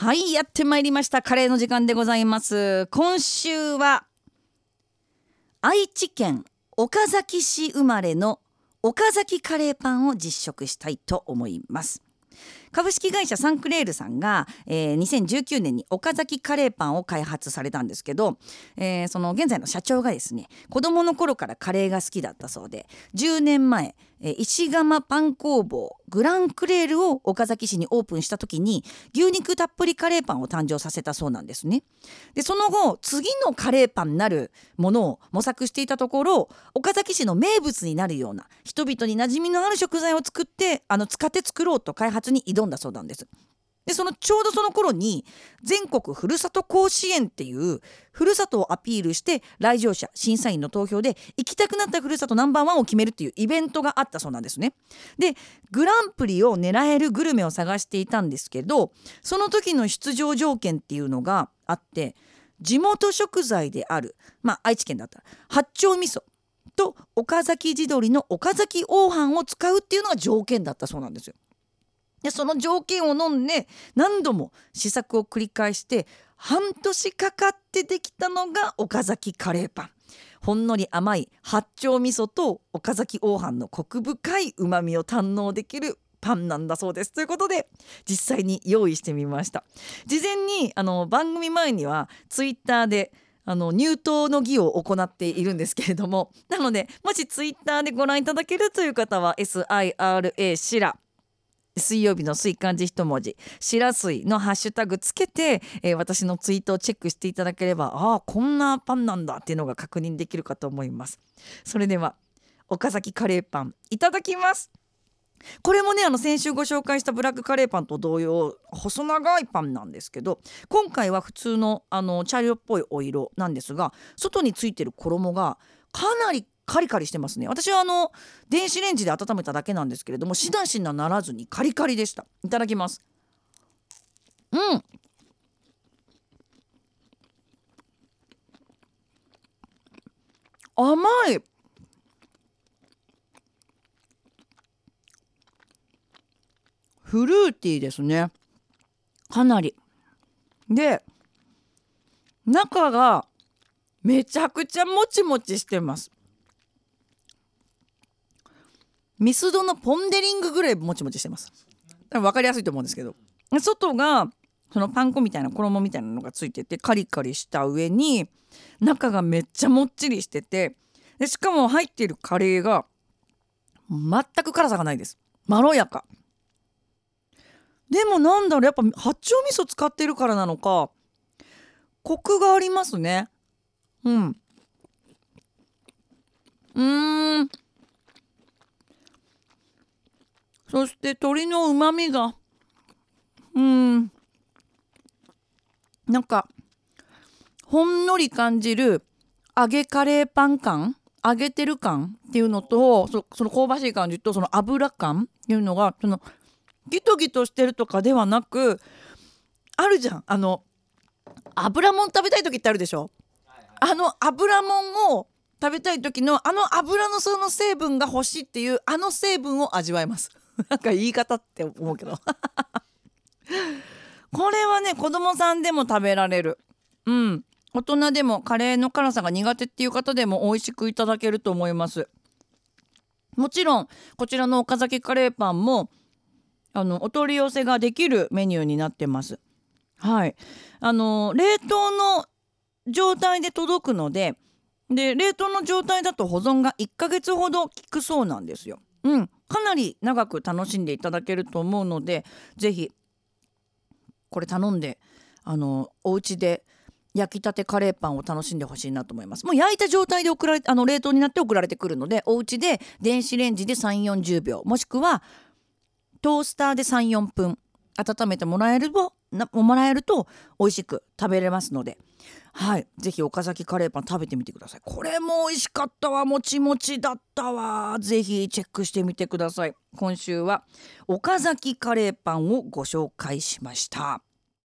はいやってまいりました。カレーの時間でございます。今週は愛知県岡崎市生まれの岡崎カレーパンを実食したいと思います。株式会社サンクレールさんが、えー、2019年に岡崎カレーパンを開発されたんですけど、えー、その現在の社長がですね子供の頃からカレーが好きだったそうで10年前、石窯パン工房グランクレールを岡崎市にオープンした時に牛肉たっぷりカレーパンを誕生させたそうなんですね。でその後次のカレーパンなるものを模索していたところ岡崎市の名物になるような人々に馴染みのある食材を作ってあの使って作ろうと開発に挑んだそうなんです。でそのちょうどその頃に全国ふるさと甲子園っていうふるさとをアピールして来場者審査員の投票で行きたくなったふるさとナンバーワンを決めるっていうイベントがあったそうなんですね。でグランプリを狙えるグルメを探していたんですけどその時の出場条件っていうのがあって地元食材である、まあ、愛知県だったら八丁味噌と岡崎地鶏の岡崎黄飯を使うっていうのが条件だったそうなんですよ。でその条件を飲んで何度も試作を繰り返して半年かかってできたのが岡崎カレーパン。ほんのり甘い八丁味噌と岡崎黄飯のコク深いうまみを堪能できるパンなんだそうです。ということで実際に用意してみました。事前にあの番組前にはツイッターであの入党の儀を行っているんですけれども。なのでもしツイッターでご覧いただけるという方は SIRA シラ。水曜日の水漢字一文字白水のハッシュタグつけて、えー、私のツイートをチェックしていただければああこんなパンなんだっていうのが確認できるかと思います。それでは岡崎カレーパンいただきます。これもねあの先週ご紹介したブラックカレーパンと同様細長いパンなんですけど今回は普通のあの茶色っぽいお色なんですが外についてる衣がかなりカリカリしてますね。私はあの電子レンジで温めただけなんですけれどもしなしなならずにカリカリでした。いただきます。うん。甘い。フルーティーですね。かなり。で中がめちゃくちゃもちもちしてます。ミスドのポン・デリングぐらいもちもちしてます。分かりやすいと思うんですけど。外がそのパン粉みたいな衣みたいなのがついててカリカリした上に中がめっちゃもっちりしててでしかも入っているカレーが全く辛さがないです。まろやか。でもなんだろうやっぱ八丁味噌使ってるからなのかコクがありますね。うん。うん。そして鶏のうまみが。うん。なんかほんのり感じる揚げカレーパン感？揚げてる感っていうのとその香ばしい感じとその油感っていうのがそのギトギトしてるとかではなくあるじゃん。あの油もん食べたい時ってあるでしょ、あの油もんを食べたい時のあの油のその成分が欲しいっていうあの成分を味わえます。なんか言い方って思うけど。これはね子供さんでも食べられる。うん。大人でもカレーの辛さが苦手っていう方でも美味しくいただけると思います。もちろんこちらの岡崎カレーパンもあのお取り寄せができるメニューになってます。はい。あの冷凍の状態で届くのでで冷凍の状態だと保存が1ヶ月ほど効くそうなんですよ。うん。かなり長く楽しんでいただけると思うので是非これ頼んであのお家で焼きたてカレーパンを楽しんでほしいなと思います。もう焼いた状態で送られあの冷凍になって送られてくるのでお家で電子レンジで3 4 0秒もしくはトースターで34分温めてもらえるともらえると美味しく食べれますので。はい。ぜひ岡崎カレーパン食べてみてください。これも美味しかったわ。もちもちだったわ。ぜひチェックしてみてください。今週は岡崎カレーパンをご紹介しました。